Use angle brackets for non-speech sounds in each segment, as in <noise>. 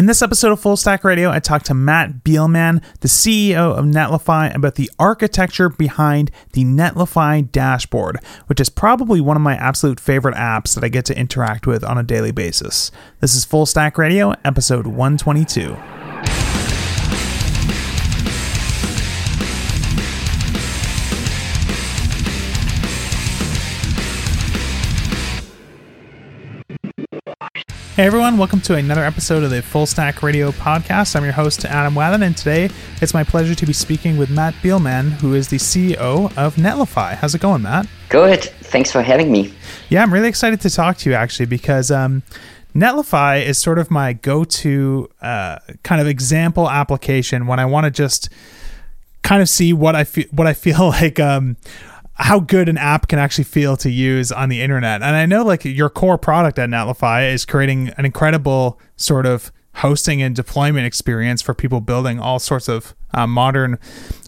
In this episode of Full Stack Radio, I talked to Matt Biilmann, the CEO of Netlify, about the architecture behind the Netlify dashboard, which is probably one of my absolute favorite apps that I get to interact with on a daily basis. This is Full Stack Radio, episode 122. Hey everyone, welcome to another episode of the Full Stack Radio podcast. I'm your host, Adam Wathan, and today it's my pleasure to be speaking with Matt Biilmann, who is the CEO of Netlify. How's it going, Matt? Good. Thanks for having me. Yeah, I'm really excited to talk to you actually because um, Netlify is sort of my go to uh, kind of example application when I want to just kind of see what I feel what I feel <laughs> like um, how good an app can actually feel to use on the internet. And I know like your core product at Netlify is creating an incredible sort of hosting and deployment experience for people building all sorts of uh, modern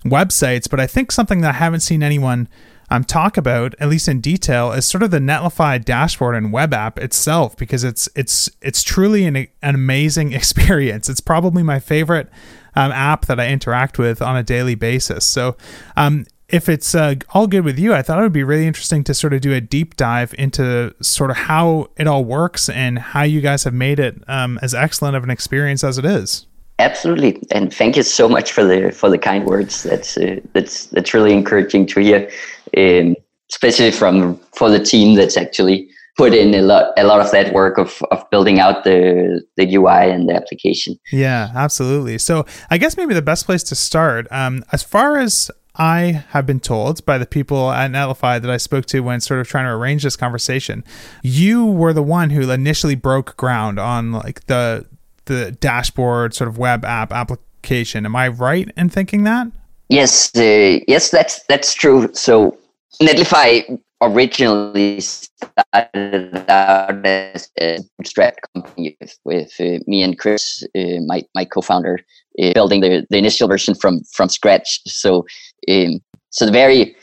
websites. But I think something that I haven't seen anyone um, talk about, at least in detail, is sort of the Netlify dashboard and web app itself, because it's it's it's truly an, an amazing <laughs> experience. It's probably my favorite um, app that I interact with on a daily basis. So, um, if it's uh, all good with you, I thought it would be really interesting to sort of do a deep dive into sort of how it all works and how you guys have made it um, as excellent of an experience as it is. Absolutely, and thank you so much for the for the kind words. That's uh, that's that's really encouraging to hear, um, especially from for the team that's actually put in a lot a lot of that work of of building out the the UI and the application. Yeah, absolutely. So I guess maybe the best place to start, um, as far as I have been told by the people at Netlify that I spoke to when sort of trying to arrange this conversation, you were the one who initially broke ground on like the the dashboard sort of web app application. Am I right in thinking that? Yes, uh, yes, that's that's true. So Netlify originally started out as a bootstrap company with, with uh, me and Chris, uh, my my co-founder, uh, building the, the initial version from from scratch. So um, so the very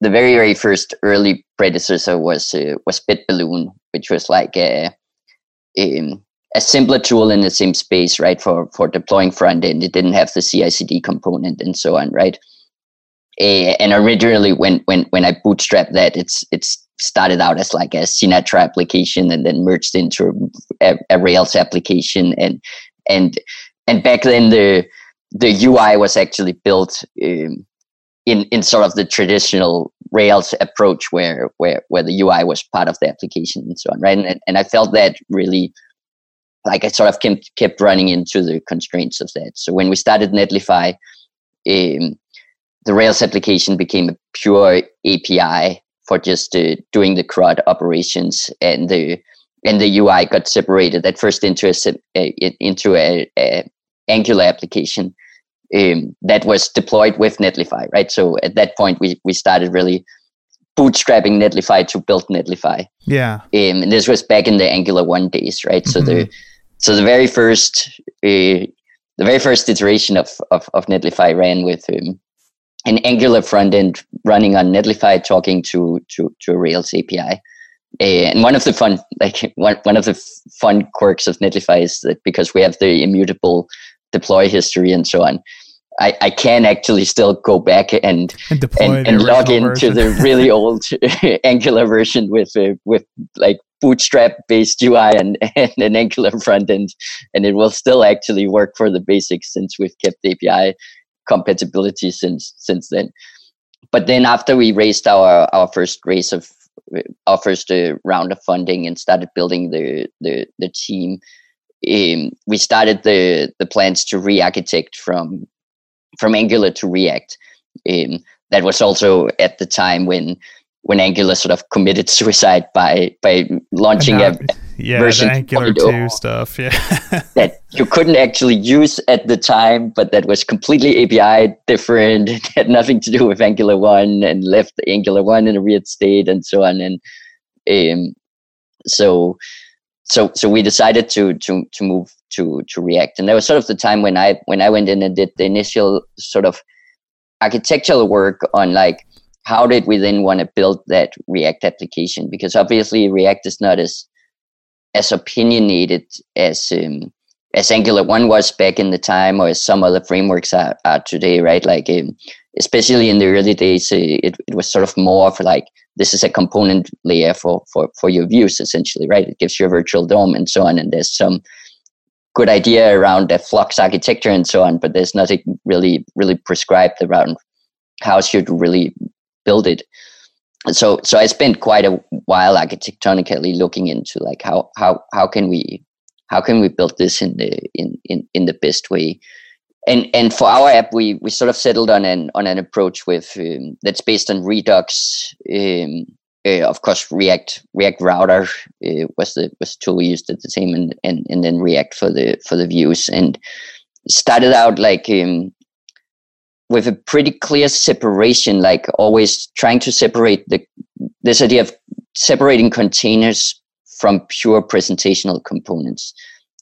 the very very first early predecessor was uh, was BitBalloon, which was like a, um, a simpler tool in the same space, right? For for deploying front end, it didn't have the CI/CD component and so on, right? Uh, and originally, when when when I bootstrapped that, it's it's started out as like a Sinatra application and then merged into a, a Rails application, and and and back then the the UI was actually built um, in in sort of the traditional Rails approach, where where where the UI was part of the application and so on, right? And and I felt that really, like I sort of kept kept running into the constraints of that. So when we started Netlify, um, the Rails application became a pure API for just uh, doing the CRUD operations, and the and the UI got separated at first into a, into a, a Angular application um, that was deployed with Netlify, right? So at that point, we we started really bootstrapping Netlify to build Netlify. Yeah. Um, and this was back in the Angular one days, right? Mm-hmm. So the mm-hmm. so the very first uh, the very first iteration of of, of Netlify ran with um, an Angular front end running on Netlify, talking to to to a Rails API. Uh, and one of the fun, like one, one of the fun quirks of Netlify is that because we have the immutable deploy history and so on, I, I can actually still go back and and, and, and log into the <laughs> really old <laughs> Angular version with uh, with like Bootstrap based UI and, <laughs> and an Angular front end, and it will still actually work for the basics since we've kept API compatibility since since then. But then after we raised our our first raise of our first uh, round of funding and started building the the the team, um, we started the the plans to re-architect from from Angular to React. Um, that was also at the time when when Angular sort of committed suicide by by launching a, yeah, version Angular two stuff, yeah, <laughs> that you couldn't actually use at the time, but that was completely API different. It <laughs> had nothing to do with Angular one, and left Angular one in a weird state, and so on. And um, so so so we decided to to to move to to React, and that was sort of the time when I when I went in and did the initial sort of architectural work on like how did we then want to build that React application? Because obviously React is not as as opinionated as um, as Angular one was back in the time, or as some other frameworks are, are today, right? Like um, especially in the early days, it, it was sort of more of like this is a component layer for for for your views essentially, right? It gives you a virtual DOM and so on, and there's some good idea around the flux architecture and so on, but there's nothing really really prescribed around how should really build it so so I spent quite a while architectonically looking into like how how how can we how can we build this in the in in, in the best way and and for our app we we sort of settled on an on an approach with um, that's based on redux um, uh, of course react react router uh, was the was the tool we used at the time and, and and then react for the for the views and started out like um, with a pretty clear separation, like always trying to separate the this idea of separating containers from pure presentational components.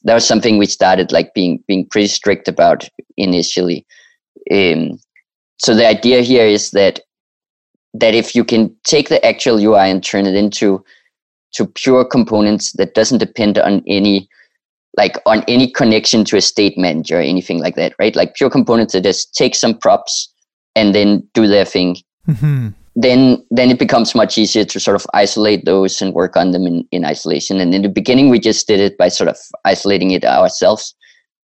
That was something we started like being being pretty strict about initially. Um, so the idea here is that that if you can take the actual UI and turn it into to pure components that doesn't depend on any like on any connection to a state manager or anything like that, right? Like pure components that just take some props and then do their thing. Mm-hmm. Then then it becomes much easier to sort of isolate those and work on them in, in isolation. And in the beginning we just did it by sort of isolating it ourselves.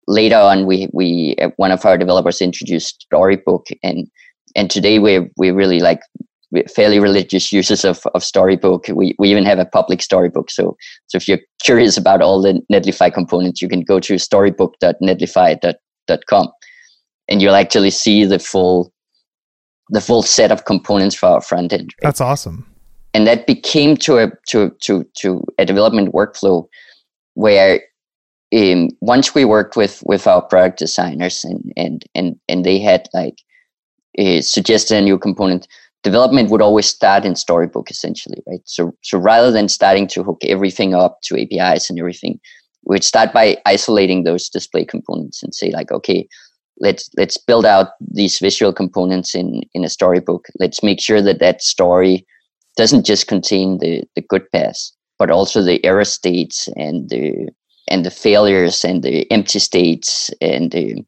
Later on we we uh, one of our developers introduced Storybook and and today we're we really like fairly religious users of, of Storybook. We, we even have a public Storybook. So, so if you're curious about all the Netlify components, you can go to storybook.netlify.com and you'll actually see the full the full set of components for our front end. Right? That's awesome. And that became to a to to to a development workflow where um, once we worked with with our product designers and and and and they had like uh, suggested a new component development would always start in storybook essentially right so so rather than starting to hook everything up to apis and everything we'd start by isolating those display components and say like okay let's let's build out these visual components in in a storybook. Let's make sure that that story doesn't just contain the the good paths but also the error states and the and the failures and the empty states and the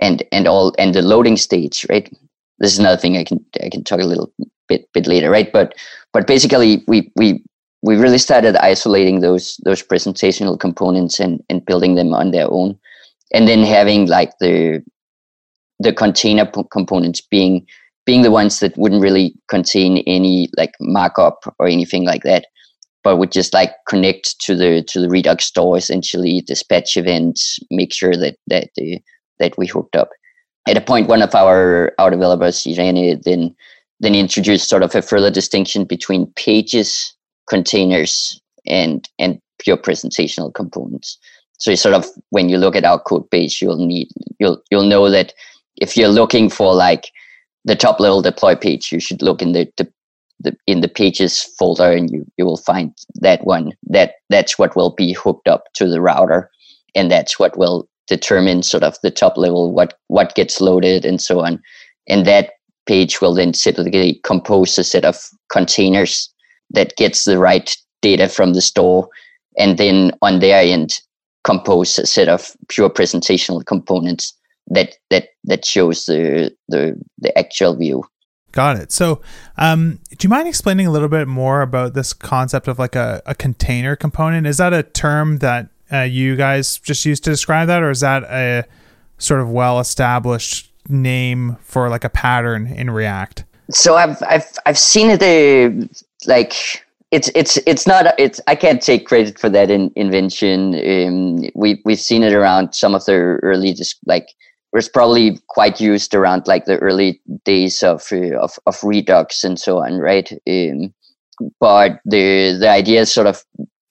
and and all and the loading states right? This is another thing I can I can talk a little bit bit later, right? But but basically, we we we really started isolating those those presentational components and and building them on their own, and then having like the the container p- components being being the ones that wouldn't really contain any like markup or anything like that but would just like connect to the to the redux store essentially dispatch events make sure that that the that we hooked up at a point, one of our our developers, Irene, then then introduced sort of a further distinction between pages, containers, and and pure presentational components. So sort of when you look at our code base, you'll need you'll you'll know that if you're looking for like the top level deploy page, you should look in the, the, the in the pages folder, and you you will find that one. That that's what will be hooked up to the router, and that's what will determine sort of the top level what what gets loaded and so on and that page will then typically compose a set of containers that gets the right data from the store and then on their end compose a set of pure presentational components that that that shows the the, the actual view. Got it. So um, do you mind explaining a little bit more about this concept of like a, a container component? Is that a term that uh, you guys just use to describe that, or is that a sort of well established name for like a pattern in React? So I've I've I've seen it uh, like it's it's it's not it's I can't take credit for that in, invention. Um, we we've seen it around some of the early just like was probably quite used around like the early days of uh, of, of Redux and so on, right? Um, but the the idea sort of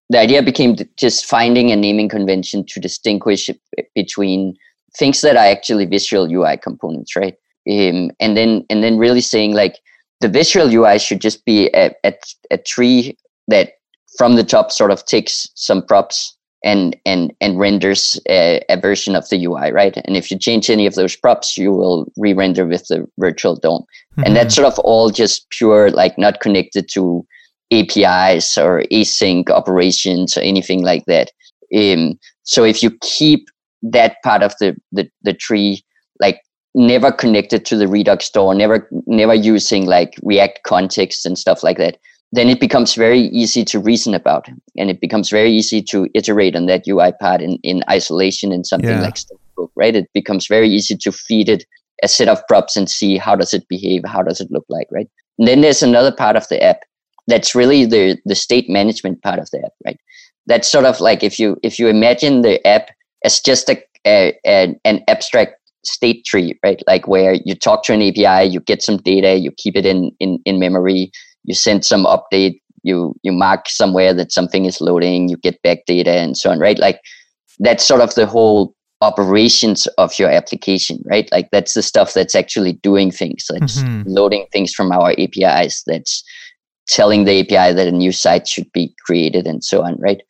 the idea became just finding a naming convention to distinguish between things that are actually visual UI components, right? Um, and then and then really saying like the visual UI should just be a, a, a tree that from the top sort of takes some props and and and renders a, a, version of the UI, right? And if you change any of those props, you will re-render with the virtual DOM. Mm-hmm. And that's sort of all just pure, like not connected to APIs or async operations or anything like that. Um, so if you keep that part of the, the the tree like never connected to the redux store never never using like react context and stuff like that then it becomes very easy to reason about and it becomes very easy to iterate on that ui part in, in isolation in something yeah. like storybook right? It becomes very easy to feed it a set of props and see how does it behave how does it look like right? And then there's another part of the app that's really the the state management part of the app right? That's sort of like if you if you imagine the app as just a, a, a an abstract state tree right? Like where you talk to an api you get some data you keep it in in, in memory you send some update you you mark somewhere that something is loading you get back data and so on right? Like that's sort of the whole operations of your application right? Like that's the stuff that's actually doing things that's mm-hmm. loading things from our apis that's telling the api that a new site should be created and so on right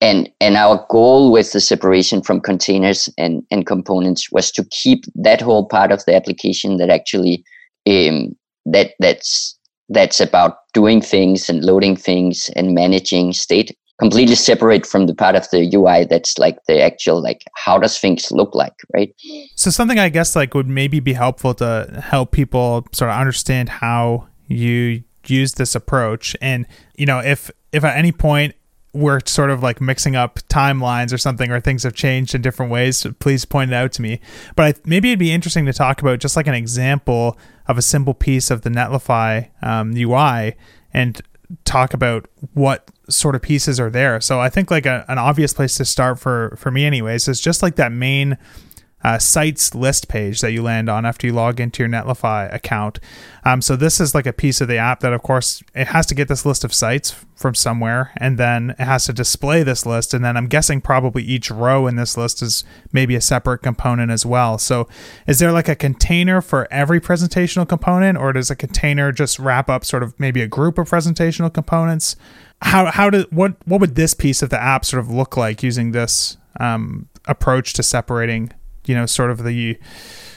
and and our goal with the separation from containers and and components was to keep that whole part of the application that actually um, that that's that's about doing things and loading things and managing state completely separate from the part of the UI that's like the actual like how does things look like, right? So something I guess like would maybe be helpful to help people sort of understand how you use this approach and you know if if at any point we're sort of like mixing up timelines or something or things have changed in different ways please point it out to me. But I, maybe it'd be interesting to talk about just like an example of a simple piece of the netlify um, ui and talk about what sort of pieces are there. So i think like a, an obvious place to start for for me anyways is just like that main uh, sites list page that you land on after you log into your Netlify account. Um, so this is like a piece of the app that, of course, it has to get this list of sites from somewhere, and then it has to display this list. And then I'm guessing probably each row in this list is maybe a separate component as well. So is there like a container for every presentational component, or does a container just wrap up sort of maybe a group of presentational components? How how did what what would this piece of the app sort of look like using this um, approach to separating you know sort of the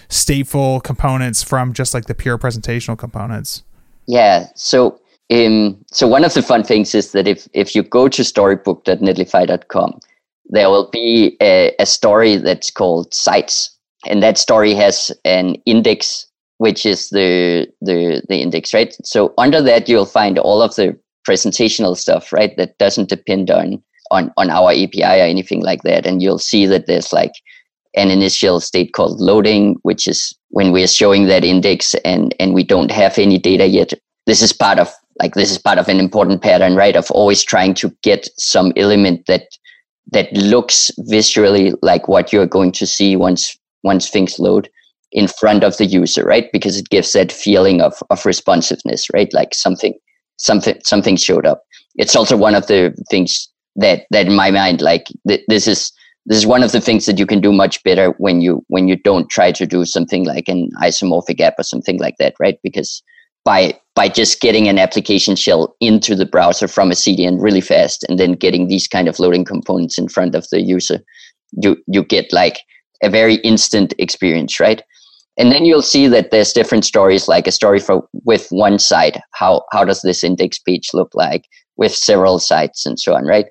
stateful components from just like the pure presentational components. Yeah. So um, so one of the fun things is that if if you go to storybook.netlify.com there will be a, a story that's called sites. And that story has an index which is the the the index right? So under that you'll find all of the presentational stuff right? That doesn't depend on on on our api or anything like that. And you'll see that there's like an initial state called loading, which is when we're showing that index and, and we don't have any data yet. This is part of like this is part of an important pattern, right? Of always trying to get some element that that looks visually like what you're going to see once once things load in front of the user, right? Because it gives that feeling of, of responsiveness, right? Like something something something showed up. It's also one of the things that that in my mind, like th- this is this is one of the things that you can do much better when you when you don't try to do something like an isomorphic app or something like that right? Because by by just getting an application shell into the browser from a cdn really fast and then getting these kind of loading components in front of the user you you get like a very instant experience right? And then you'll see that there's different stories like a story for with one site how how does this index page look like with several sites and so on right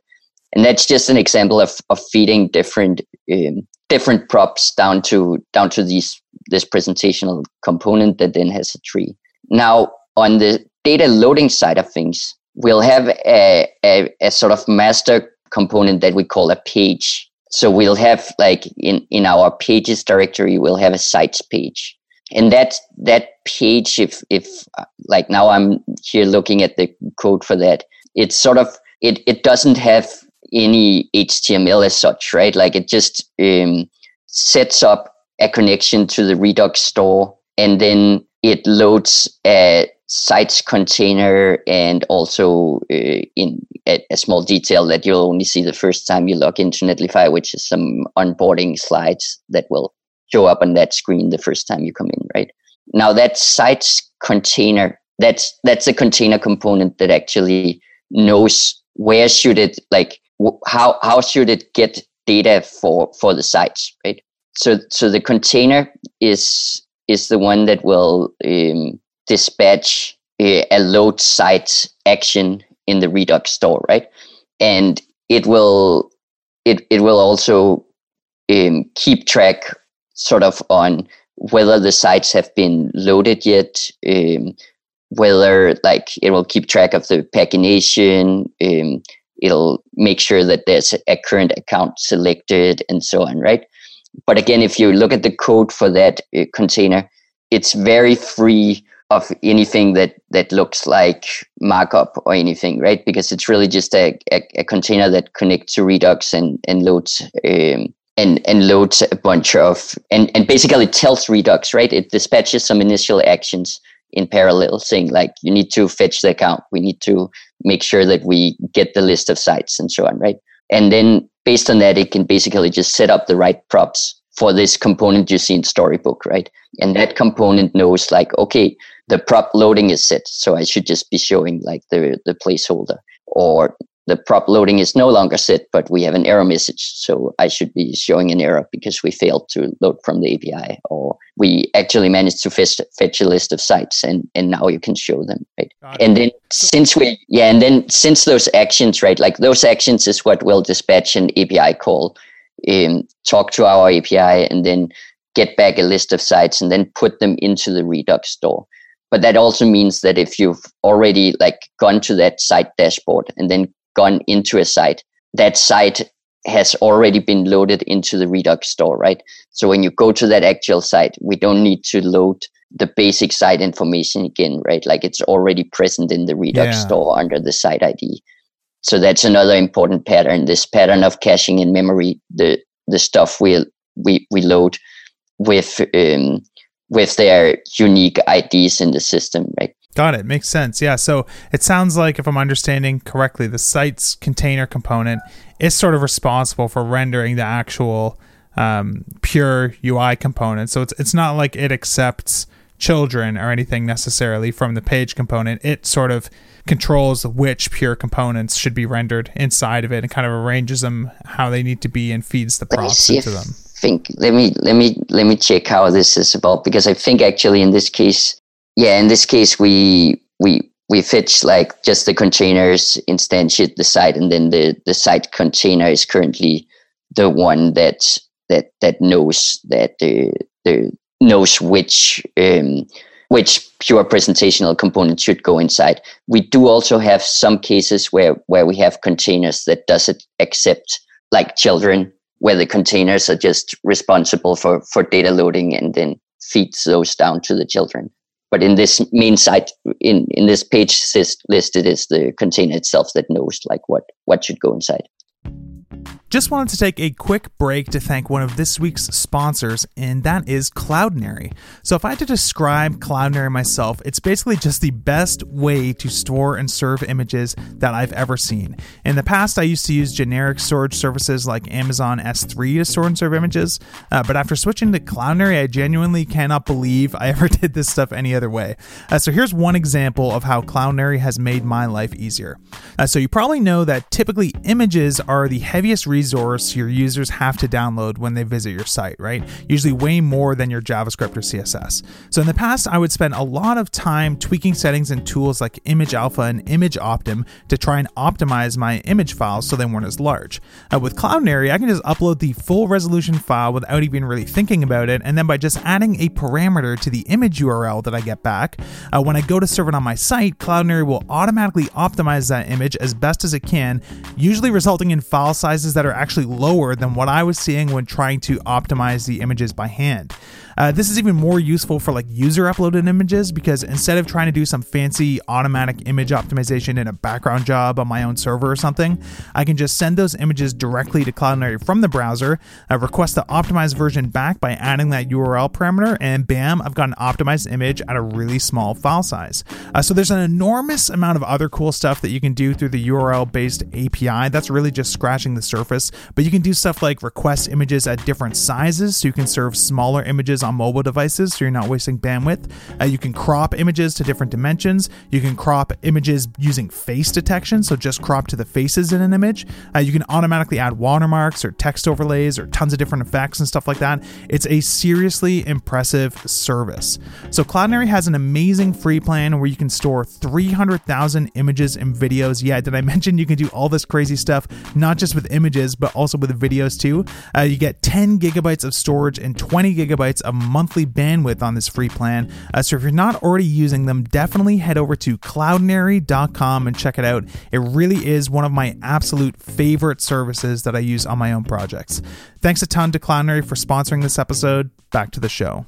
and that's just an example of, of feeding different um, different props down to down to these this presentational component that then has a tree. Now on the data loading side of things, we'll have a, a, a sort of master component that we call a page. So we'll have like in, in our pages directory, we'll have a sites page. And that that page, if if like now I'm here looking at the code for that, it's sort of it, it doesn't have any HTML as such, right? Like it just um, sets up a connection to the Redux store and then it loads a sites container and also uh, in a, a, small detail that you'll only see the first time you log into Netlify, which is some onboarding slides that will show up on that screen the first time you come in, right? Now that sites container, that's that's a container component that actually knows where should it like how how should it get data for for the sites right? So so the container is is the one that will um, dispatch a, a load site action in the redux store right? And it will it, it will also um, keep track sort of on whether the sites have been loaded yet, um, whether like it will keep track of the pagination, um, it'll make sure that there's a current account selected and so on, right? But again, if you look at the code for that uh, container, it's very free of anything that that looks like markup or anything, right? Because it's really just a, a, a container that connects to Redux and and loads um, and and loads a bunch of and and basically tells Redux, right? It dispatches some initial actions in parallel, saying like you need to fetch the account, we need to make sure that we get the list of sites and so on, right? And then based on that, it can basically just set up the right props for this component you see in Storybook, right? And that component knows like, okay, the prop loading is set, so I should just be showing like the the placeholder, or the prop loading is no longer set, but we have an error message. So I should be showing an error because we failed to load from the API, or we actually managed to fetch, fetch a list of sites, and and now you can show them, right? And then since we, yeah, and then since those actions, right, like those actions is what will dispatch an API call, um, talk to our API, and then get back a list of sites, and then put them into the Redux store but that also means that if you've already like gone to that site dashboard and then gone into a site, that site has already been loaded into the Redux store, right? So when you go to that actual site, we don't need to load the basic site information again, right? Like it's already present in the Redux yeah. store under the site ID. So that's another important pattern. This pattern of caching in memory, the the stuff we we we load with um, with their unique IDs in the system, right? Got it. Makes sense. Yeah. So it sounds like, if I'm understanding correctly, the site's container component is sort of responsible for rendering the actual um, pure UI component. So it's it's not like it accepts children or anything necessarily from the page component. It sort of controls which pure components should be rendered inside of it and kind of arranges them how they need to be and feeds the props into them. Think let me let me let me check how this is about because I think actually in this case yeah, in this case, we we we fetch like just the containers, instantiate the site, and then the the site container is currently the one that that that knows that the the knows which um, which pure presentational component should go inside. We do also have some cases where where we have containers that doesn't accept like children, where the containers are just responsible for for data loading and then feeds those down to the children but in this main site in in this page list it is the container itself that knows like what what should go inside just wanted to take a quick break to thank one of this week's sponsors, and that is Cloudinary. So, if I had to describe Cloudinary myself, it's basically just the best way to store and serve images that I've ever seen. In the past, I used to use generic storage services like Amazon S3 to store and serve images, uh, but after switching to Cloudinary, I genuinely cannot believe I <laughs> ever did this stuff any other way. Uh, so, here's one example of how Cloudinary has made my life easier. Uh, so, you probably know that typically images are the heaviest resource your users have to download when they visit your site, right? Usually way more than your JavaScript or CSS. So in the past, I would spend a lot of time tweaking settings and tools like ImageAlpha and ImageOptim to try and optimize my image files so they weren't as large. Uh, with Cloudinary, I can just upload the full resolution file without even really thinking about it, and then by just adding a parameter to the image URL that I get back, uh, when I go to serve it on my site, Cloudinary will automatically optimize that image as best as it can, usually resulting in file sizes that are actually lower than what I was seeing when trying to optimize the images by hand. Uh, this is even more useful for like user uploaded images because instead of trying to do some fancy automatic image optimization in a background job on my own server or something, I can just send those images directly to Cloudinary from the browser, uh, request the optimized version back by adding that URL parameter, and bam, I've got an optimized image at a really small file size. Uh, so there's an enormous amount of other cool stuff that you can do through the URL based API. That's really just scratching the surface, but you can do stuff like request images at different sizes so you can serve smaller images mobile devices so you're not wasting bandwidth. Uh, you can crop images to different dimensions. You can crop images using face detection, so just crop to the faces in an image. Uh, you can automatically add watermarks or text overlays or tons of different effects and stuff like that. It's a seriously impressive service. So Cloudinary has an amazing free plan where you can store 300,000 images and videos. Yeah, did I <laughs> mention you can do all this crazy stuff not just with with images, but also with videos too. Uh, you get 10 gigabytes of storage and 20 gigabytes of monthly bandwidth on this free plan. Uh, so if you're not already using them, definitely head over to cloudinary.com and check it out. It really is one of my absolute favorite services that I use on my own projects. Thanks a ton to Cloudinary for sponsoring this episode. Back to the show.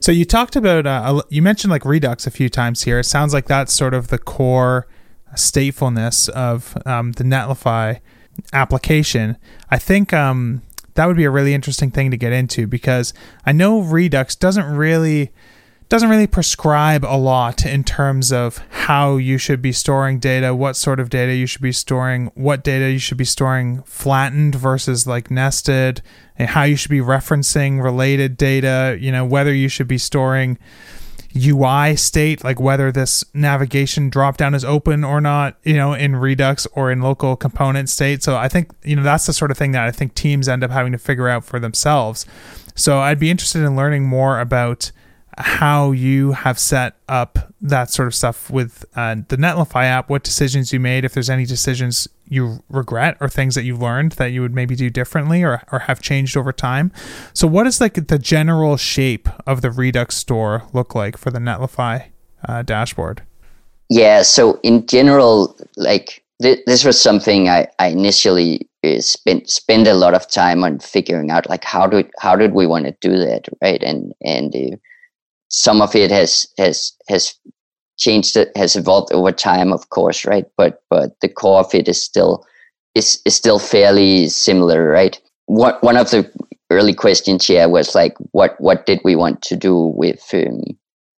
So you talked about uh, you mentioned like Redux a few times here. It sounds like that's sort of the core statefulness of um, the Netlify application. I think um, that would be a really interesting thing to get into because I know Redux doesn't really doesn't really prescribe a lot in terms of how you should be storing data, what sort of data you should be storing, what data you should be storing flattened versus like nested, and how you should be referencing related data, you know, whether you should be storing UI state, like whether this navigation dropdown is open or not, you know, in Redux or in local component state. So I think, you know, that's the sort of thing that I think teams end up having to figure out for themselves. So I'd be interested in learning more about how you have set up that sort of stuff with uh, the Netlify app, what decisions you made, if there's any decisions you regret or things that you learned that you would maybe do differently or, or have changed over time. So, what does like the general shape of the Redux store look like for the Netlify uh, dashboard? Yeah, so in general, like th- this was something I, I initially uh, spent spent a lot of time on figuring out, like how do how did we want to do that, right? And and uh, some of it has has has changed has evolved over time of course right? But but the core of it is still is is still fairly similar right? One one of the early questions here was like what what did we want to do with um,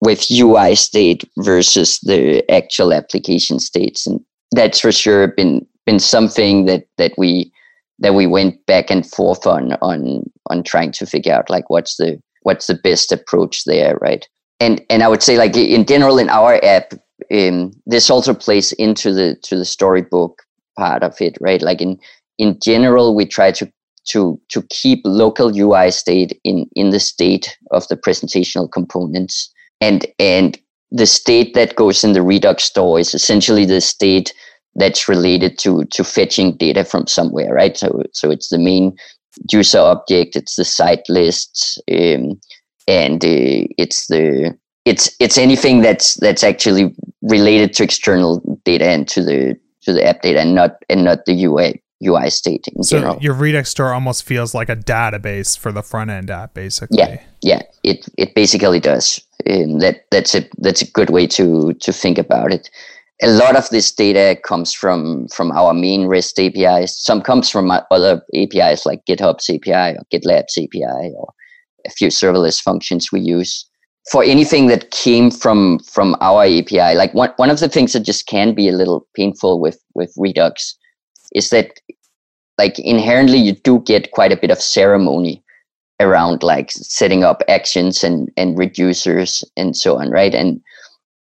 with UI state versus the actual application states? And that's for sure been been something that that we that we went back and forth on on on trying to figure out like what's the what's the best approach there, right? And and I would say like in general in our app, um, this also plays into the to the storybook part of it, right? Like in in general, we try to to to keep local UI state in in the state of the presentational components, and and the state that goes in the Redux store is essentially the state that's related to to fetching data from somewhere, right? So so it's the main user object, it's the site lists, um, and uh, it's the it's it's anything that's that's actually related to external data and to the to the app data and not and not the UI UI state in so general. your Redux store almost feels like a database for the front end app, basically. Yeah, yeah, it it basically does. Um, that that's a that's a good way to to think about it a lot of this data comes from from our main REST APIs. Some comes from other APIs like GitHub's API or GitLab's API or a few serverless functions we use. For anything that came from from our API, like one, one of the things that just can be a little painful with with Redux is that like inherently you do get quite a bit of ceremony around like setting up actions and and reducers and so on, right? And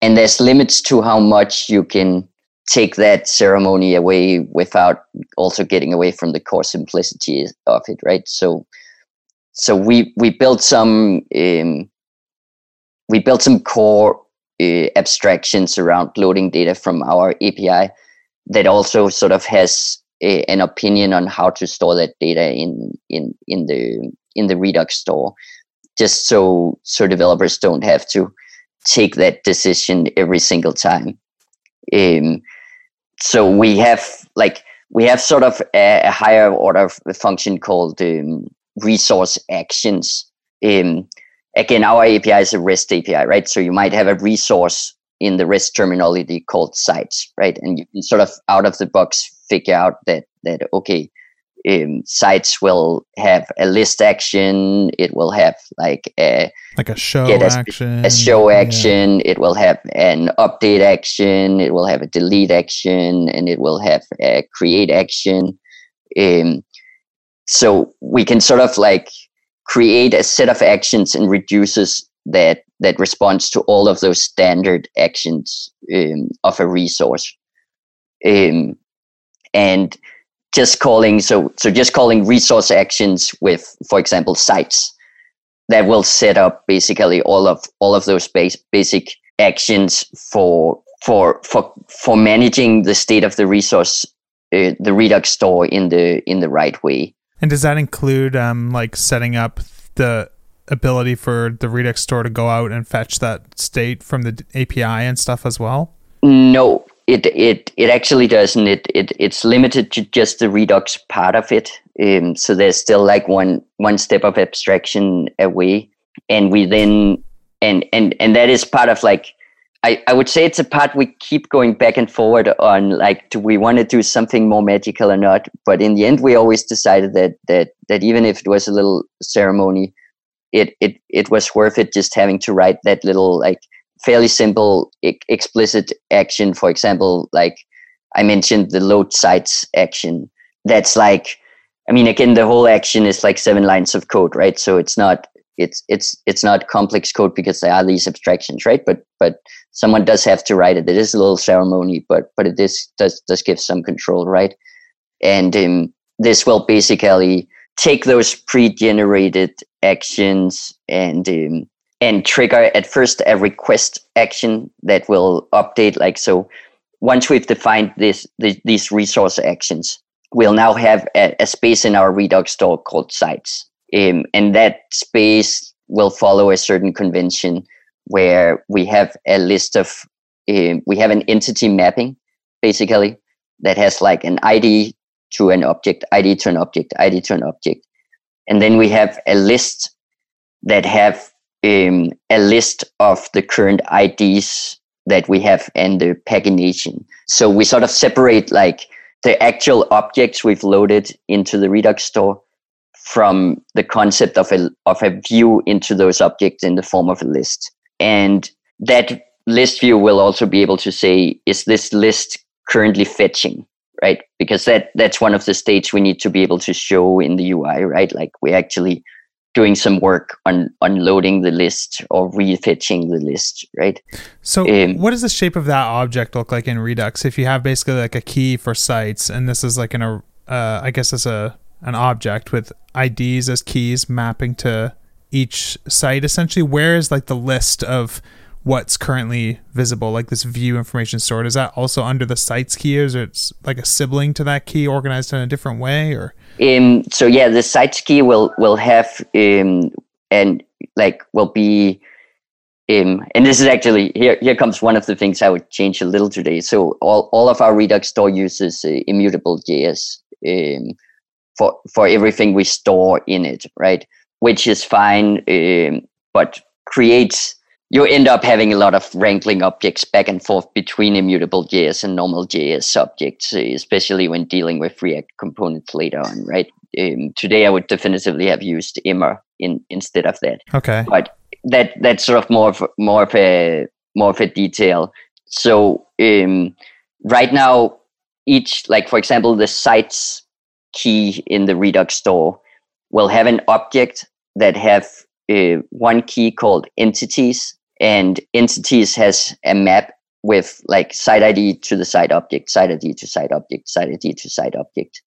and there's limits to how much you can take that ceremony away without also getting away from the core simplicity of it right? So so we we built some um, we built some core uh, abstractions around loading data from our api that also sort of has a, an opinion on how to store that data in in in the in the redux store just so so developers don't have to take that decision every single time. Um, so we have like we have sort of a, a higher order function called um, resource actions. Um, again, our API is a REST API, right? So you might have a resource in the REST terminology called sites, right? And you can sort of out of the box figure out that that okay, um, sites will have a list action. It will have like a like a show a, action, a show action. Yeah. It will have an update action. It will have a delete action, and it will have a create action. Um, so we can sort of like create a set of actions and reducers that that responds to all of those standard actions um, of a resource. Um, and just calling so so just calling resource actions with for example sites that will set up basically all of all of those base, basic actions for for for for managing the state of the resource uh, the Redux store in the in the right way. And does that include um, like setting up the ability for the Redux store to go out and fetch that state from the API and stuff as well? No, it it it actually doesn't. It it it's limited to just the Redux part of it. Um, so there's still like one one step of abstraction away, and we then and and and that is part of like I, I would say it's a part we keep going back and forward on like do we want to do something more magical or not but in the end we always decided that that that even if it was a little ceremony it it it was worth it just having to write that little like fairly simple explicit action. For example like i mentioned the load sites action. That's like i mean again the whole action is like seven lines of code right? So it's not it's it's it's not complex code because there are these abstractions right? But but someone does have to write it. It is a little ceremony but but it is does does give some control right? And um, this will basically take those pre-generated actions and um, and trigger at first a request action that will update like so once we've defined this, this these resource actions we'll now have a, a space in our redux store called sites. Um, and that space will follow a certain convention where we have a list of uh, we have an entity mapping basically that has like an id to an object id to an object id to an object. And then we have a list that have um, a list of the current ids that we have and the pagination. So we sort of separate like the actual objects we've loaded into the redux store from the concept of a of a view into those objects in the form of a list. And that list view will also be able to say is this list currently fetching right? Because that that's one of the states we need to be able to show in the ui right? Like we're actually doing some work on unloading the list or refetching the list right? So um, what does the shape of that object look like in redux? If you have basically like a key for sites and this is like an uh, i guess as a an object with IDs as keys mapping to each site essentially where is like the list of what's currently visible like this view information stored is that also under the sites key or is it like a sibling to that key organized in a different way or um so yeah the sites key will will have um and like will be um, and this is actually here. Here comes one of the things I would change a little today. So all, all of our Redux store uses uh, immutable JS. Um, for for everything we store in it, right? Which is fine, um, but creates you end up having a lot of wrangling objects back and forth between immutable JS and normal JS objects, especially when dealing with React components later on, right? Um, today, I would definitively have used Immer in instead of that. Okay, but that that's sort of more of more of a more of a detail. So um, right now, each like for example, the sites key in the Redux store will have an object that have uh, one key called entities, and entities has a map with like site ID to the site object, site ID to site object, site ID to site object.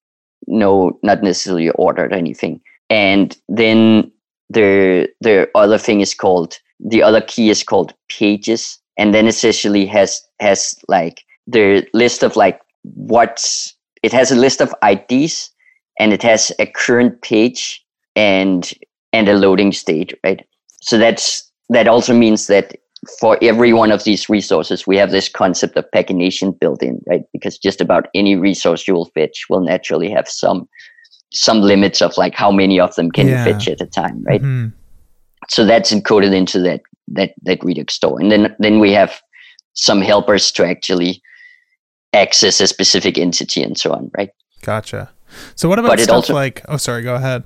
No, not necessarily ordered or anything. And then the the other thing is called the other key is called pages, and then essentially has has like the list of like what's it has a list of IDs and it has a current page and and a loading state right so that's that also means that for every one of these resources we have this concept of pagination built in right because just about any resource you will fetch will naturally have some some limits of like how many of them can yeah. you fetch at a time right mm-hmm. so that's encoded into that that that redux store and then then we have some helpers to actually access a specific entity and so on right gotcha so what about but stuff also, like? Oh, sorry. Go ahead.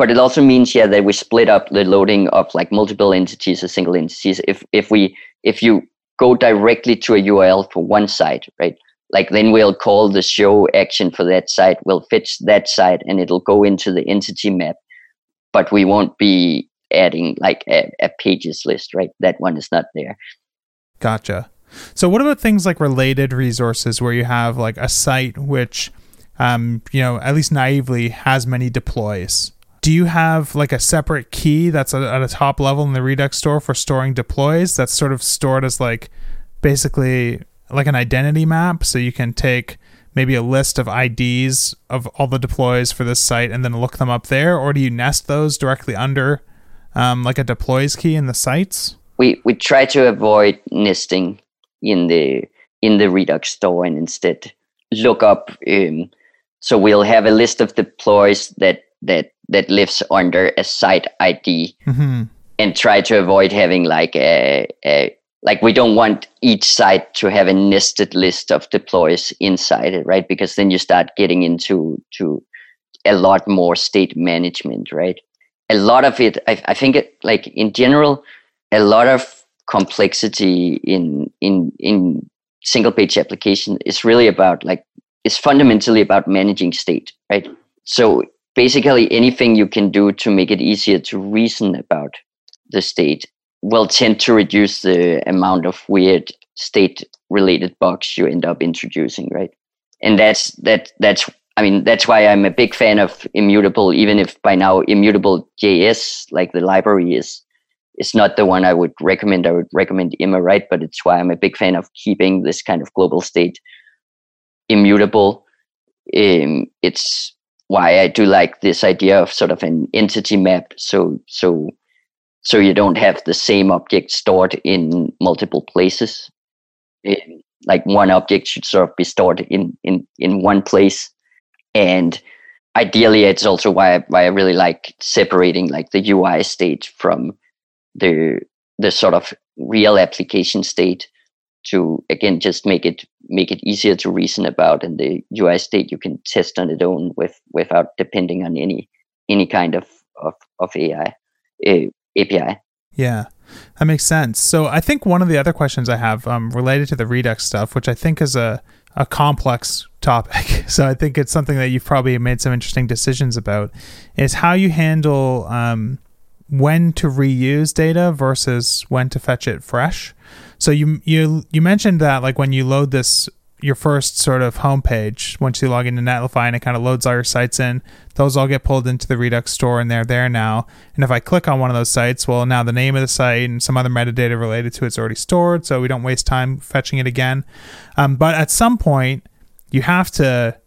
But it also means yeah that we split up the loading of like multiple entities or single entities. If if we if you go directly to a URL for one site, right? Like then we'll call the show action for that site. We'll fetch that site and it'll go into the entity map, but we won't be adding like a, a pages list, right? That one is not there. Gotcha. So what about things like related resources where you have like a site which um, you know, at least naively has many deploys. Do you have like a separate key that's at a top level in the Redux store for storing deploys that's sort of stored as like basically like an identity map so you can take maybe a list of IDs of all the deploys for this site and then look them up there, or do you nest those directly under um, like a deploys key in the sites? We we try to avoid nesting in the in the Redux store and instead look up. Um, so we'll have a list of deploys that that that lives under a site ID, mm-hmm. and try to avoid having like a, a like we don't want each site to have a nested list of deploys inside it right? Because then you start getting into to a lot more state management right? A lot of it i, I think it like in general a lot of complexity in in in single page application is really about like is fundamentally about managing state right? So basically anything you can do to make it easier to reason about the state will tend to reduce the amount of weird state related bugs you end up introducing right? And that's that that's i mean that's why i'm a big fan of immutable even if by now immutable js like the library is is not the one i would recommend. I would recommend Immer right? But it's why i'm a big fan of keeping this kind of global state immutable. Um, it's why i do like this idea of sort of an entity map so so so you don't have the same object stored in multiple places. It, like one object should sort of be stored in in in one place, and ideally, it's also why I, why I really like separating like the UI state from the the sort of real application state to again just make it make it easier to reason about and the UI state you can test on its own with without depending on any any kind of of, of AI. Uh, API. Yeah, that makes sense. So I think one of the other questions I have um, related to the Redux stuff, which I think is a, a complex topic, <laughs> so I think it's something that you've probably made some interesting decisions about, is how you handle um, when to reuse data versus when to fetch it fresh. So you you you mentioned that like when you load this your first sort of homepage once you log into Netlify and it kind of loads all your sites in. Those all get pulled into the Redux store and they're there now. And if I click on one of those sites, well, now the name of the site and some other metadata related to it's already stored, so we don't waste time fetching it again. Um, but at some point, you have to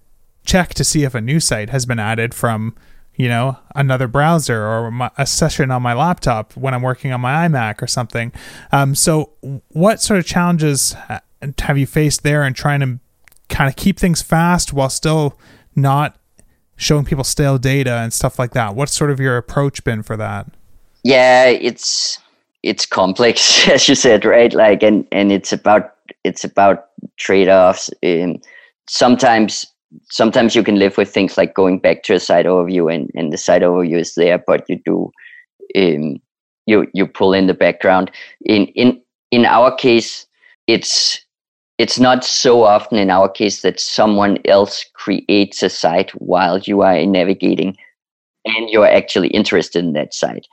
check to see if a new site has been added from you know another browser or my, a session on my laptop when i'm working on my imac or something um, so what sort of challenges have you faced there and trying to kind of keep things fast while still not showing people stale data and stuff like that? What's sort of your approach been for that? Yeah, it's it's complex <laughs> as you said, right? Like and and it's about it's about trade-offs. Um, sometimes sometimes you can live with things like going back to a site overview and, and the site overview is there, but you do um, you you pull in the background. In in in our case, it's it's not so often in our case that someone else creates a site while you are navigating and you're actually interested in that site.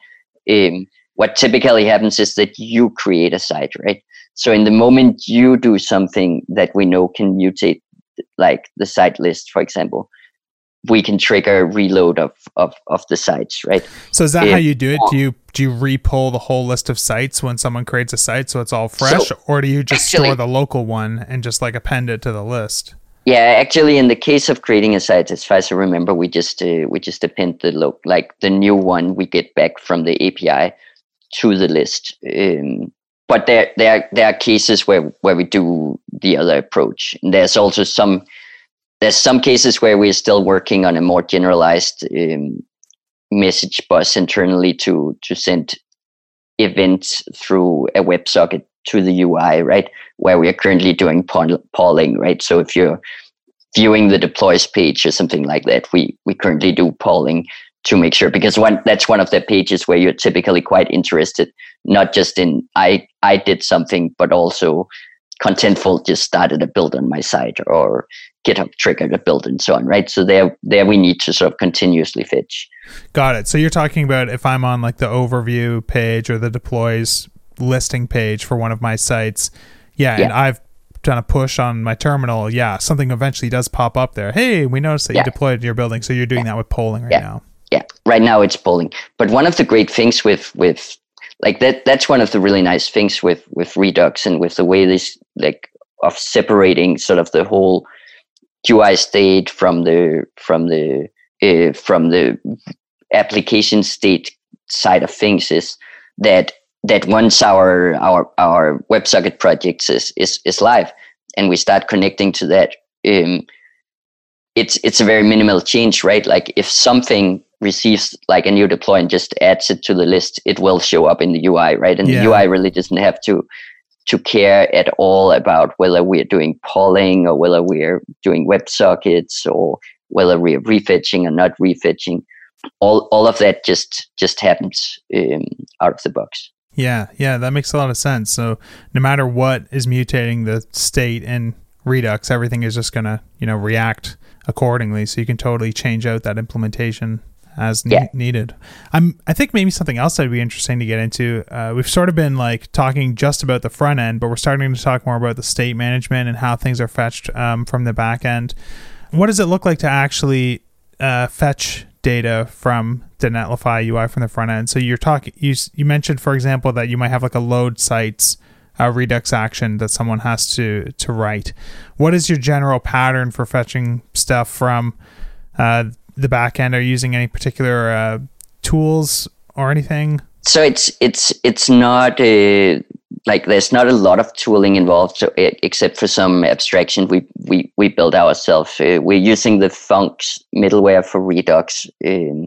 Um, what typically happens is that you create a site, right? So in the moment you do something that we know can mutate, like the site list, for example, we can trigger reload of, of, of the sites, right? So is that if, how you do it? Do you do you repull the whole list of sites when someone creates a site so it's all fresh, so or do you just actually, store the local one and just like append it to the list? Yeah, actually, in the case of creating a site, as far as I remember, we just uh, we just append the look like the new one we get back from the API to the list. Um, but there there there are cases where where we do the other approach. And there's also some there's some cases where we're still working on a more generalized um, message bus internally to to send events through a WebSocket to the UI, right? Where we are currently doing polling, right? So if you're viewing the deploys page or something like that, we we currently do polling to make sure because one that's one of the pages where you're typically quite interested, not just in I I did something, but also contentful just started a build on my site or GitHub triggered a build and so on, right? So there, there we need to sort of continuously fetch. Got it. So you're talking about if I'm on like the overview page or the deploys listing page for one of my sites, yeah, yeah. and I've done a push on my terminal, yeah, something eventually does pop up there. Hey, we noticed that yeah. you deployed your building, so you're doing yeah. that with polling right now. Yeah, right now it's polling. But one of the great things with with like that that's one of the really nice things with with Redux and with the way this like of separating sort of the whole UI state from the from the uh, from the application state side of things is that that once our our our WebSocket project is is, is live and we start connecting to that, um, it's it's a very minimal change, right? Like if something receives like a new deploy and just adds it to the list, it will show up in the UI, right? And yeah. the UI really doesn't have to to care at all about whether we're doing polling or whether we're doing WebSockets or whether we're refetching or not refetching. All all of that just just happens um, out of the box. Yeah, yeah, that makes a lot of sense. So no matter what is mutating the state in Redux, everything is just gonna you know react accordingly. So you can totally change out that implementation as ne- yeah. needed. I'm I think maybe something else that'd be interesting to get into. Uh, we've sort of been like talking just about the front end, but we're starting to talk more about the state management and how things are fetched um, from the back end. What does it look like to actually uh, fetch data from the Netlify UI from the front end? So you're talking you you mentioned for example that you might have like a load sites uh, Redux action that someone has to to write. What is your general pattern for fetching stuff from uh, the back end? Are using any particular uh, tools or anything? So it's it's it's not a, uh, like there's not a lot of tooling involved, so it, except for some abstraction we we we build ourselves. Uh, we're using the Thunks middleware for Redux. Um,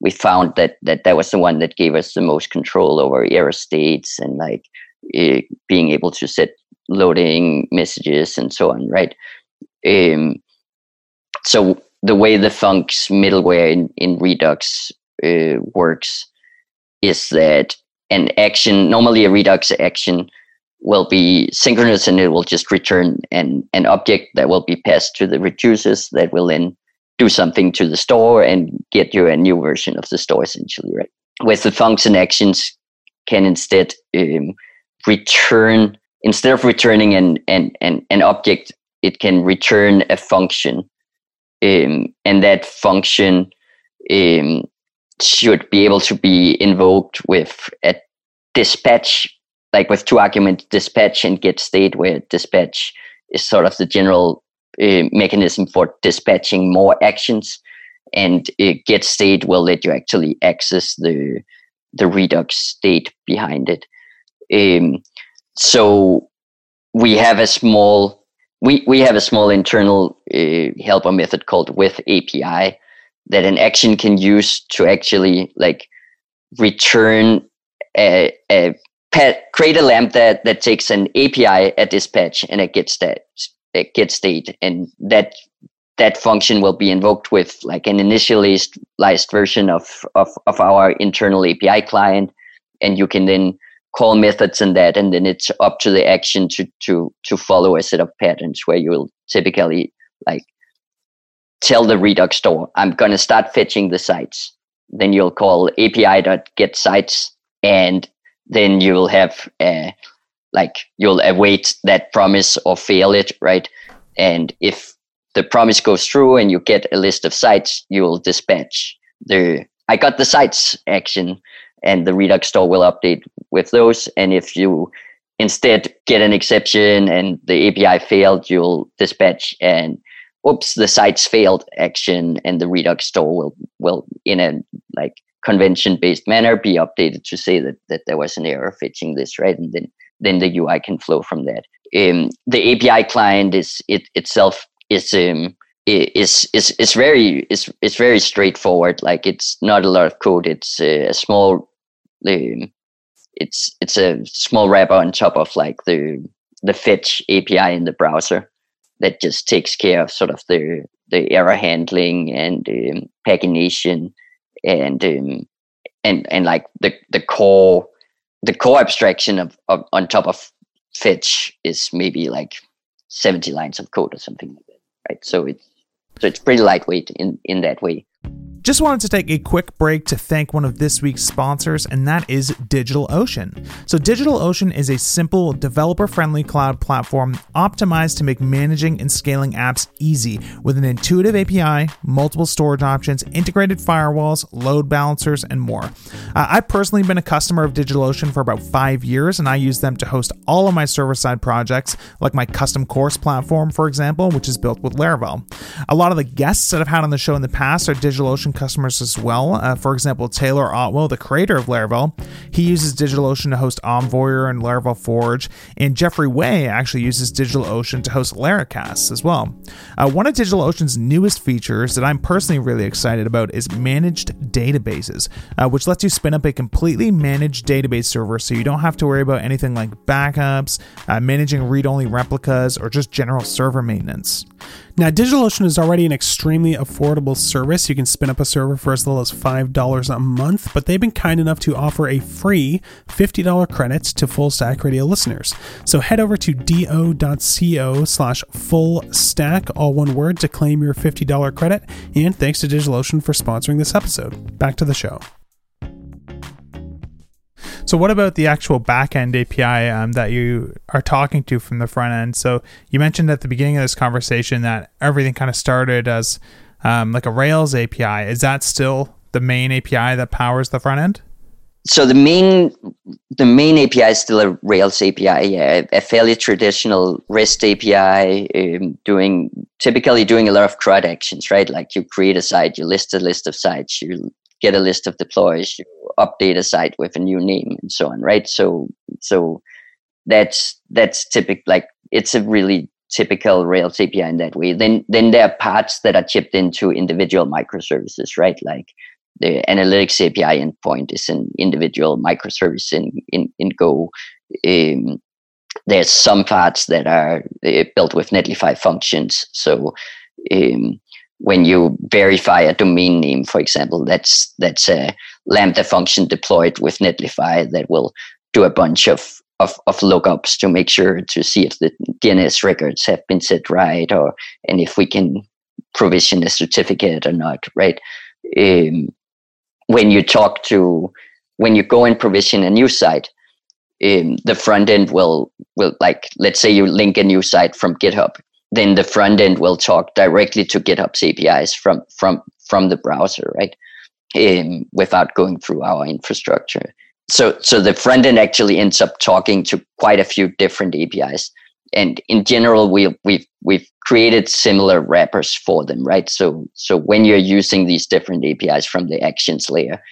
we found that that that was the one that gave us the most control over error states and like uh, being able to set loading messages and so on, right? Um, so the way the Thunks middleware in, in Redux uh, works is that an action, normally a Redux action, will be synchronous and it will just return an, an object that will be passed to the reducers that will then do something to the store and get you a new version of the store essentially, right? With the function actions can instead um, return, instead of returning an, an, an, an object, it can return a function um, and that function um, should be able to be invoked with a dispatch, like with two arguments, dispatch and get state, where dispatch is sort of the general uh, mechanism for dispatching more actions, and uh, get state will let you actually access the the Redux state behind it. Um, so we have a small we, we have a small internal uh, helper method called with API that an action can use to actually like return a, a pet, create a lambda that takes an API at dispatch and it gets that it gets state and that that function will be invoked with like an initialized version of, of, of our internal API client. And you can then call methods and that and then it's up to the action to to to follow a set of patterns where you'll typically like tell the redux store i'm going to start fetching the sites. Then you'll call api.get sites and then you will have a, like you'll await that promise or fail it right? And if the promise goes through and you get a list of sites you'll dispatch the i got the sites action and the Redux store will update with those. And if you instead get an exception and the API failed, you'll dispatch and oops, the sites failed action, and the Redux store will will in a like convention based manner be updated to say that that there was an error fetching this right, and then then the UI can flow from that. Um, the API client is it itself is um, is is is very is is very straightforward. Like it's not a lot of code. It's a, a small um, it's it's a small wrapper on top of like the the fetch API in the browser that just takes care of sort of the the error handling and um, pagination and um, and and like the the core the core abstraction of, of on top of fetch is maybe like 70 lines of code or something like that right? So it's so it's pretty lightweight in in that way Just wanted to take a quick break to thank one of this week's sponsors, and that is DigitalOcean. So, DigitalOcean is a simple, developer friendly cloud platform optimized to make managing and scaling apps easy with an intuitive API, multiple storage options, integrated firewalls, load balancers, and more. Uh, I've personally been a customer of DigitalOcean for about five years, and I use them to host all of my server side projects, like my custom course platform, for example, which is built with Laravel. A lot of the guests that I've had on the show in the past are DigitalOcean customers as well. Uh, for example, Taylor Otwell, the creator of Laravel, he uses DigitalOcean to host Envoyer and Laravel Forge, and Jeffrey Way actually uses DigitalOcean to host Laracast as well. Uh, one of DigitalOcean's newest features that I'm personally really excited about is managed databases, uh, which lets you spin up a completely managed database server so you don't have to worry about anything like backups, uh, managing read only replicas, or just general server maintenance. Now, DigitalOcean is already an extremely affordable service. You can spin up a server for as little as $5 a month, but they've been kind enough to offer a free $50 credit to Full Stack Radio listeners. So head over to do.co slash full stack, all one word, to claim your $50 credit. And thanks to DigitalOcean for sponsoring this episode. Back to the show. So, what about the actual backend API um, that you are talking to from the front end? So, you mentioned at the beginning of this conversation that everything kind of started as um, like a Rails API. Is that still the main API that powers the front end? So the main the main API is still a Rails API, yeah, a fairly traditional REST API, um, doing typically doing a lot of CRUD actions, right? Like you create a site, you list a list of sites, you get a list of deploys, you update a site with a new name and so on, right? So so that's that's typical like it's a really typical Rails API in that way. Then then there are parts that are chipped into individual microservices, right? Like the analytics API endpoint is an individual microservice in in, in Go. Um, there's some parts that are uh, built with Netlify functions. So um, when you verify a domain name, for example, that's that's a Lambda function deployed with Netlify that will do a bunch of, of, of lookups to make sure to see if the DNS records have been set right or and if we can provision a certificate or not, right? Um, when you talk to when you go and provision a new site, um, the front end will will like let's say you link a new site from GitHub then the front end will talk directly to GitHub's APIs from from from the browser, right? Um, without going through our infrastructure. So so the front end actually ends up talking to quite a few different APIs. And in general, we we've we've created similar wrappers for them, right? So so when you're using these different APIs from the actions layer,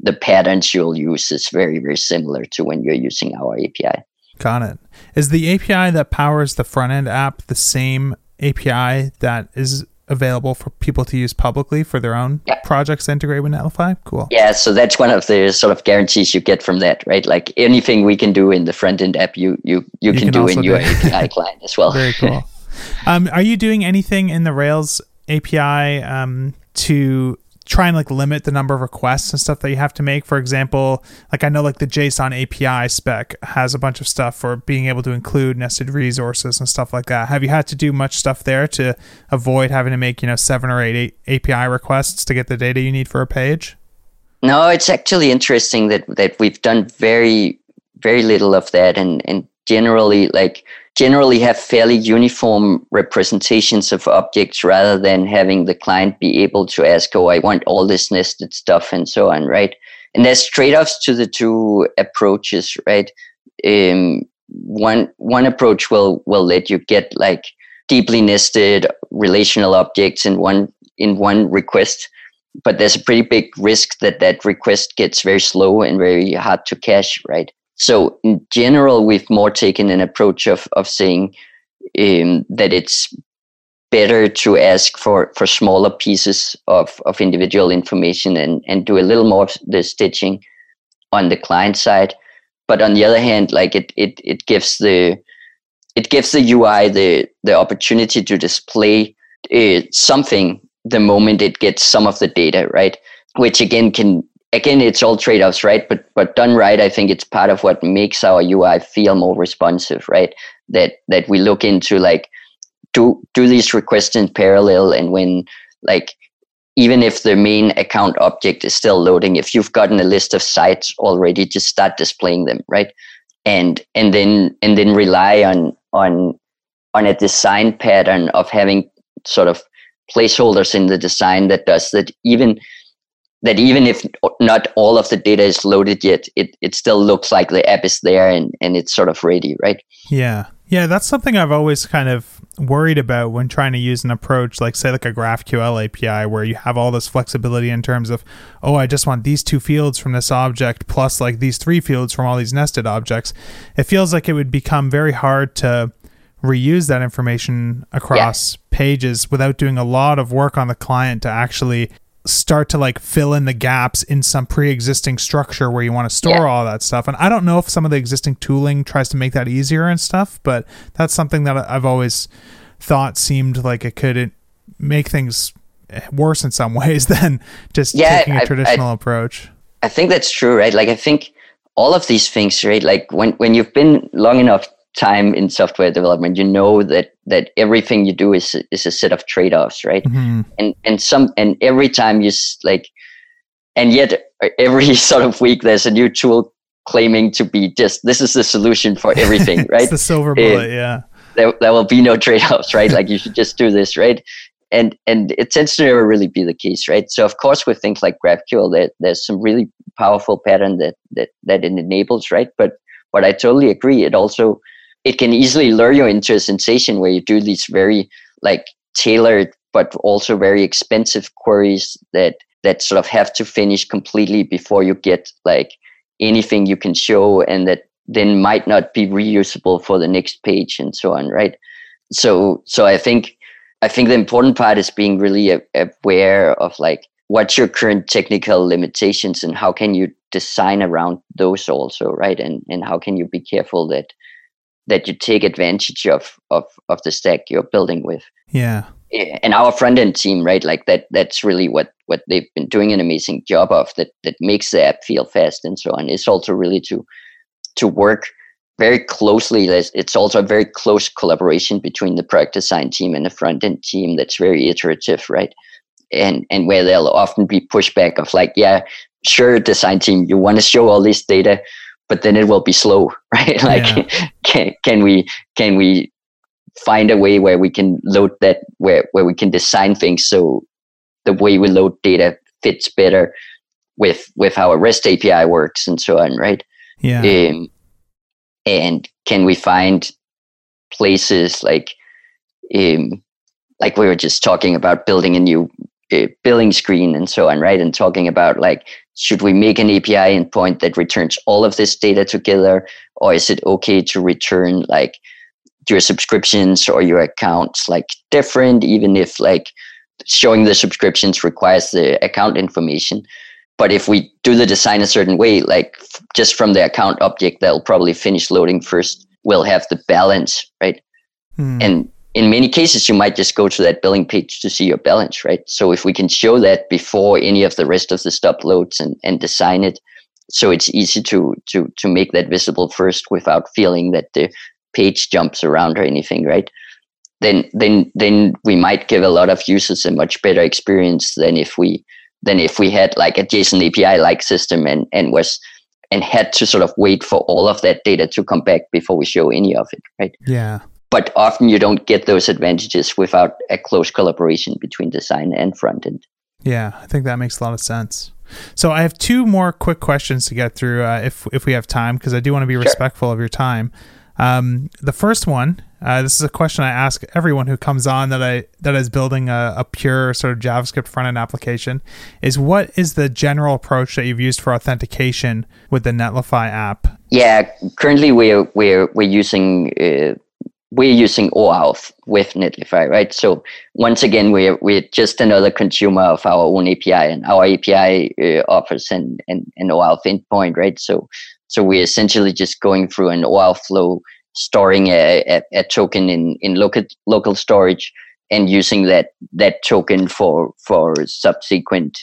the patterns you'll use is very, very similar to when you're using our API. Got it. Is the API that powers the front end app the same API that is available for people to use publicly for their own yeah. projects integrate with Netlify? Cool. Yeah, so that's one of the sort of guarantees you get from that, right? Like anything we can do in the front end app, you you you, you can, can, do in your API <laughs> client as well. Very cool. <laughs> Um, are you doing anything in the Rails API um, to try and like limit the number of requests and stuff that you have to make. For example, like I know like the JSON API spec has a bunch of stuff for being able to include nested resources and stuff like that. Have you had to do much stuff there to avoid having to make, you know, seven or eight API requests to get the data you need for a page? No, it's actually interesting that that we've done very very little of that and and generally like generally have fairly uniform representations of objects rather than having the client be able to ask, oh, I want all this nested stuff and so on, right? And there's trade-offs to the two approaches, right? Um, one one approach will will let you get like deeply nested relational objects in one in one request, but there's a pretty big risk that that request gets very slow and very hard to cache, right? So in general, we've more taken an approach of of saying um, that it's better to ask for for smaller pieces of of individual information and and do a little more of the stitching on the client side. But on the other hand, like it it it gives the it gives the UI the the opportunity to display uh, something the moment it gets some of the data, right? Which again can again it's all trade-offs right? But but done right i think it's part of what makes our ui feel more responsive right? That that we look into like do do these requests in parallel and when like even if the main account object is still loading, if you've gotten a list of sites already, just start displaying them, right? And and then and then rely on on on a design pattern of having sort of placeholders in the design that does that. Even that even if not all of the data is loaded yet, it, it still looks like the app is there and, and it's sort of ready, right? Yeah. Yeah, that's something I've always kind of worried about when trying to use an approach like say like a GraphQL API where you have all this flexibility in terms of oh I just want these two fields from this object plus like these three fields from all these nested objects. It feels like it would become very hard to reuse that information across yeah. pages without doing a lot of work on the client to actually start to like fill in the gaps in some pre-existing structure where you want to store yeah. all that stuff. And i don't know if some of the existing tooling tries to make that easier and stuff but that's something that i've always thought seemed like it could make things worse in some <laughs> ways than just yeah, taking a traditional I, approach. I think that's true right? Like i think all of these things right? Like when when you've been long enough time in software development, you know that that everything you do is is a set of trade offs, right? Mm-hmm. And and some and every time you like, and yet uh, every <laughs> sort of week there's a new tool claiming to be just this is the solution for <laughs> everything, right? the silver bullet, yeah. There, there will be no trade offs, right? like you should just do this, right? And and it tends to never really be the case, right? So of course with things like GraphQL, there, there's some really powerful pattern that that that it enables, right? But but I totally agree. It also it can easily lure you into a sensation where you do these very like tailored but also very expensive queries that that sort of have to finish completely before you get like anything you can show and that then might not be reusable for the next page and so on right? So so i think i think the important part is being really aware of like what's your current technical limitations and how can you design around those also right? And and how can you be careful that that you take advantage of of of the stack you're building with. Yeah. And our front end team, right? Like that. That's really what what they've been doing an amazing job of. That that makes the app feel fast and so on. It's also really to to work very closely. It's also a very close collaboration between the product design team and the front end team. That's very iterative, right? And and where there'll often be pushback of like, yeah, sure, design team, you want to show all this data, but then it will be slow, <laughs> right? like, yeah. can can we can we find a way where we can load that where where we can design things so the way we load data fits better with with how a REST API works and so on, right? Yeah. Um, and can we find places like um, like we were just talking about building a new billing screen and so on, right? And talking about like should we make an API endpoint that returns all of this data together, or is it okay to return like your subscriptions or your accounts like different, even if like showing the subscriptions requires the account information? But if we do the design a certain way, like f- just from the account object that'll probably finish loading first, we'll have the balance, right? Hmm. And in many cases you might just go to that billing page to see your balance right? So if we can show that before any of the rest of the stuff loads and, and design it so it's easy to to to make that visible first without feeling that the page jumps around or anything right? Then then then we might give a lot of users a much better experience than if we than if we had like a JSON API like system and and was and had to sort of wait for all of that data to come back before we show any of it right? Yeah but often you don't get those advantages without a close collaboration between design and front end. Yeah, I think that makes a lot of sense. So I have two more quick questions to get through, uh, if if we have time, because I do want to be sure. respectful of your time. Um, the first one, uh, this is a question I ask everyone who comes on that I that is building a, a pure sort of JavaScript front end application, is what is the general approach that you've used for authentication with the Netlify app? Yeah, currently we're we're we're using uh, we're using OAuth with Netlify, right? So once again, we're we're just another consumer of our own API, and our API uh, offers an, an an OAuth endpoint, right? So so we're essentially just going through an OAuth flow, storing a, a, a token in in local local storage, and using that that token for for subsequent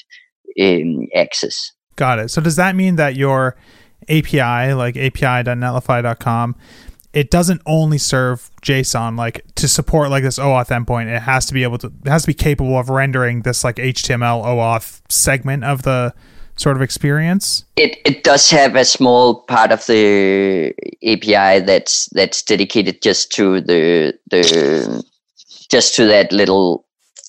um, access. Got it. So does that mean that your API, like api.netlify.com, it doesn't only serve JSON like to support like this OAuth endpoint. It has to be able to it has to be capable of rendering this like HTML OAuth segment of the sort of experience. It it does have a small part of the API that's that's dedicated just to the the just to that little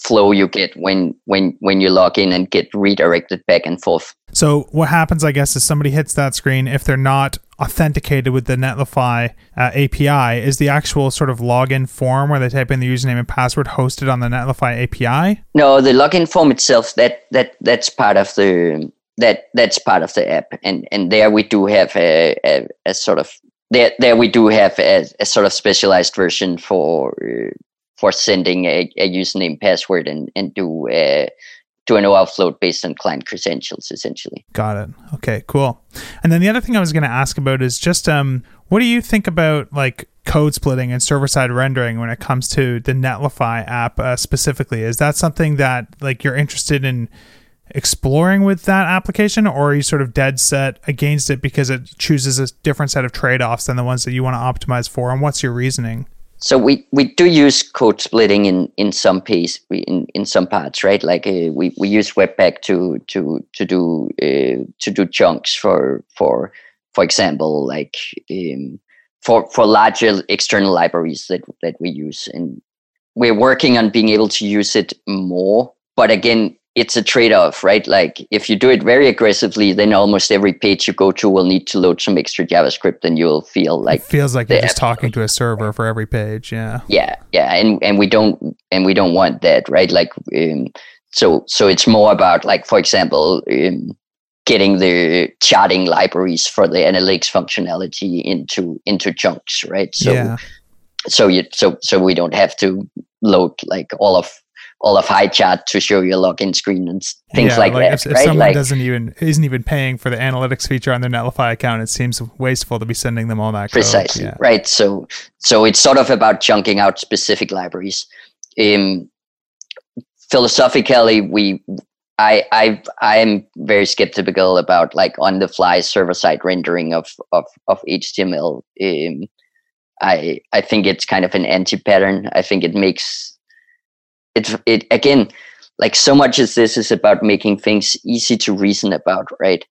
flow you get when when when you log in and get redirected back and forth. So what happens, I guess, is somebody hits that screen if they're not authenticated with the Netlify uh, API. Is the actual sort of login form where they type in the username and password hosted on the Netlify API? No, the login form itself that that that's part of the that that's part of the app, and and there we do have a, a, a sort of there there we do have a, a sort of specialized version for. Uh, for sending a, a username password and, and do uh, do an OAuth float based on client credentials essentially. Got it. Okay, cool. And then the other thing I was going to ask about is just um what do you think about like code splitting and server side rendering when it comes to the Netlify app uh, specifically? Is that something that like you're interested in exploring with that application or are you sort of dead set against it because it chooses a different set of trade-offs than the ones that you want to optimize for and what's your reasoning? So we, we do use code splitting in, in some piece in, in some parts right? Like uh, we, we use webpack to to to do uh, to do chunks for for for example like um, for for larger external libraries that that we use. And we're working on being able to use it more. But again it's a trade-off right? Like if you do it very aggressively then almost every page you go to will need to load some extra javascript and you'll feel like it feels like you're just talking to a server for every page yeah. Yeah yeah and and we don't and we don't want that right? Like um, so so it's more about like for example um, getting the charting libraries for the analytics functionality into into chunks right? So yeah. so you so so we don't have to load like all of all of Highchart to show your login screen and things yeah, like, like, that. If, right? if someone like, doesn't even isn't even paying for the analytics feature on their Netlify account, it seems wasteful to be sending them all that. Precisely yeah. right. So so it's sort of about chunking out specific libraries. Um, philosophically, we I I I am very skeptical about like on the fly server side rendering of of of HTML. Um, I I think it's kind of an anti pattern. I think it makes it's it again like so much as this is about making things easy to reason about right?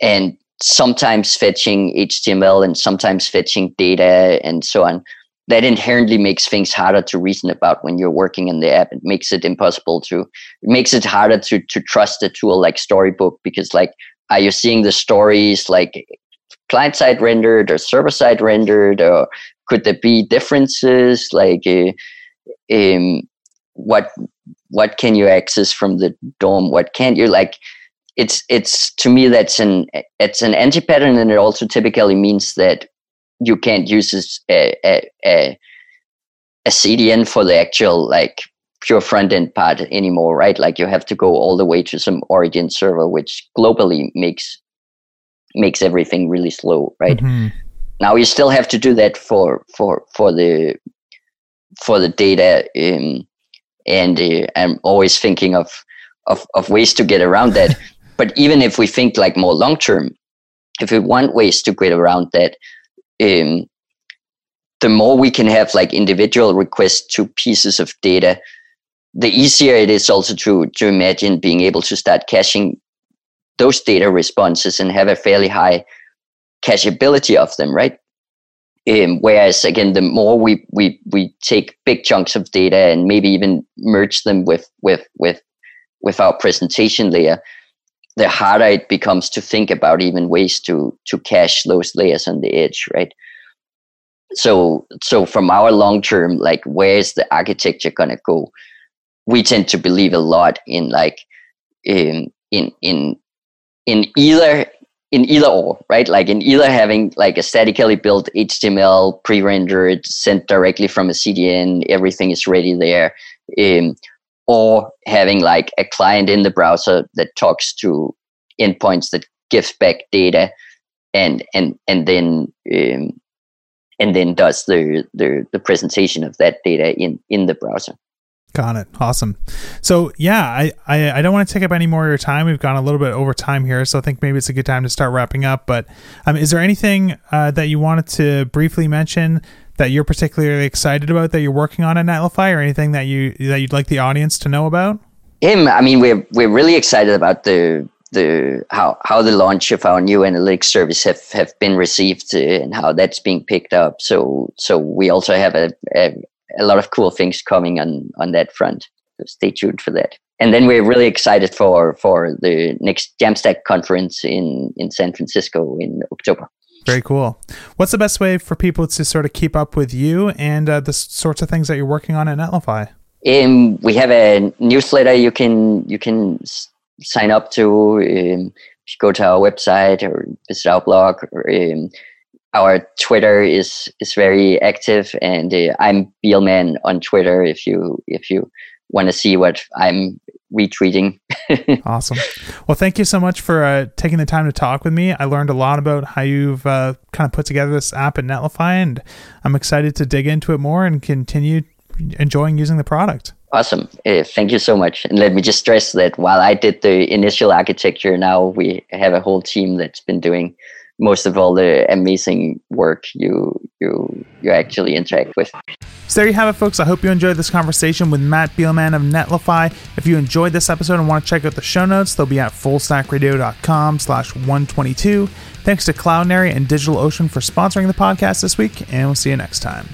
And sometimes fetching html and sometimes fetching data and so on that inherently makes things harder to reason about when you're working in the app. It makes it impossible to it makes it harder to to trust a tool like storybook because like are you seeing the stories like client side rendered or server side rendered or could there be differences? Like uh, um, what what can you access from the DOM what can't you like it's it's to me that's an it's an anti pattern and it also typically means that you can't use a, a, a, a cdn for the actual like pure front end part anymore right? Like you have to go all the way to some origin server which globally makes makes everything really slow right? Mm-hmm. now you still have to do that for for for the for the data in and uh, I'm always thinking of, of of ways to get around that. <laughs> but even if we think like more long term, if we want ways to get around that, um, the more we can have like individual requests to pieces of data, the easier it is also to to imagine being able to start caching those data responses and have a fairly high cacheability of them, right? Um, whereas again, the more we, we we take big chunks of data and maybe even merge them with with with with our presentation layer, the harder it becomes to think about even ways to to cache those layers on the edge, right? So so from our long term, like where's the architecture gonna go? We tend to believe a lot in like in in in in either in either or, right? Like in either having like a statically built HTML pre-rendered sent directly from a CDN, everything is ready there, um, or having like a client in the browser that talks to endpoints that gives back data, and and and then um, and then does the, the the presentation of that data in in the browser. Got it. Awesome. So yeah, I, I, I don't want to take up any more of your time. We've gone a little bit over time here, so I think maybe it's a good time to start wrapping up. But um, is there anything uh, that you wanted to briefly mention that you're particularly excited about that you're working on at Netlify, or anything that you that you'd like the audience to know about? Him. I mean, we're we're really excited about the the how how the launch of our new analytics service have have been received uh, and how that's being picked up. So so we also have a, a a lot of cool things coming on on that front. So stay tuned for that. And then we're really excited for for the next Jamstack conference in in San Francisco in October. Very cool. What's the best way for people to sort of keep up with you and uh, the sorts of things that you're working on at Netlify? Um, we have a newsletter you can you can s- sign up to. Um, if you go to our website or visit our blog, or, um, our Twitter is is very active, and uh, I'm Biilmann on Twitter. If you if you want to see what I'm retweeting. <laughs> awesome. Well, thank you so much for uh, taking the time to talk with me. I learned a lot about how you've uh, kind of put together this app at Netlify, and I'm excited to dig into it more and continue enjoying using the product. Awesome. Uh, thank you so much. And let me just stress that while I did the initial architecture, now we have a whole team that's been doing most of all the amazing work you you you actually interact with. So there you have it, folks. I hope you enjoyed this conversation with Matt Biilmann of Netlify. If you enjoyed this episode and want to check out the show notes, they'll be at fullstackradio.com slash 122. Thanks to Cloudinary and DigitalOcean for sponsoring the podcast this week, and we'll see you next time.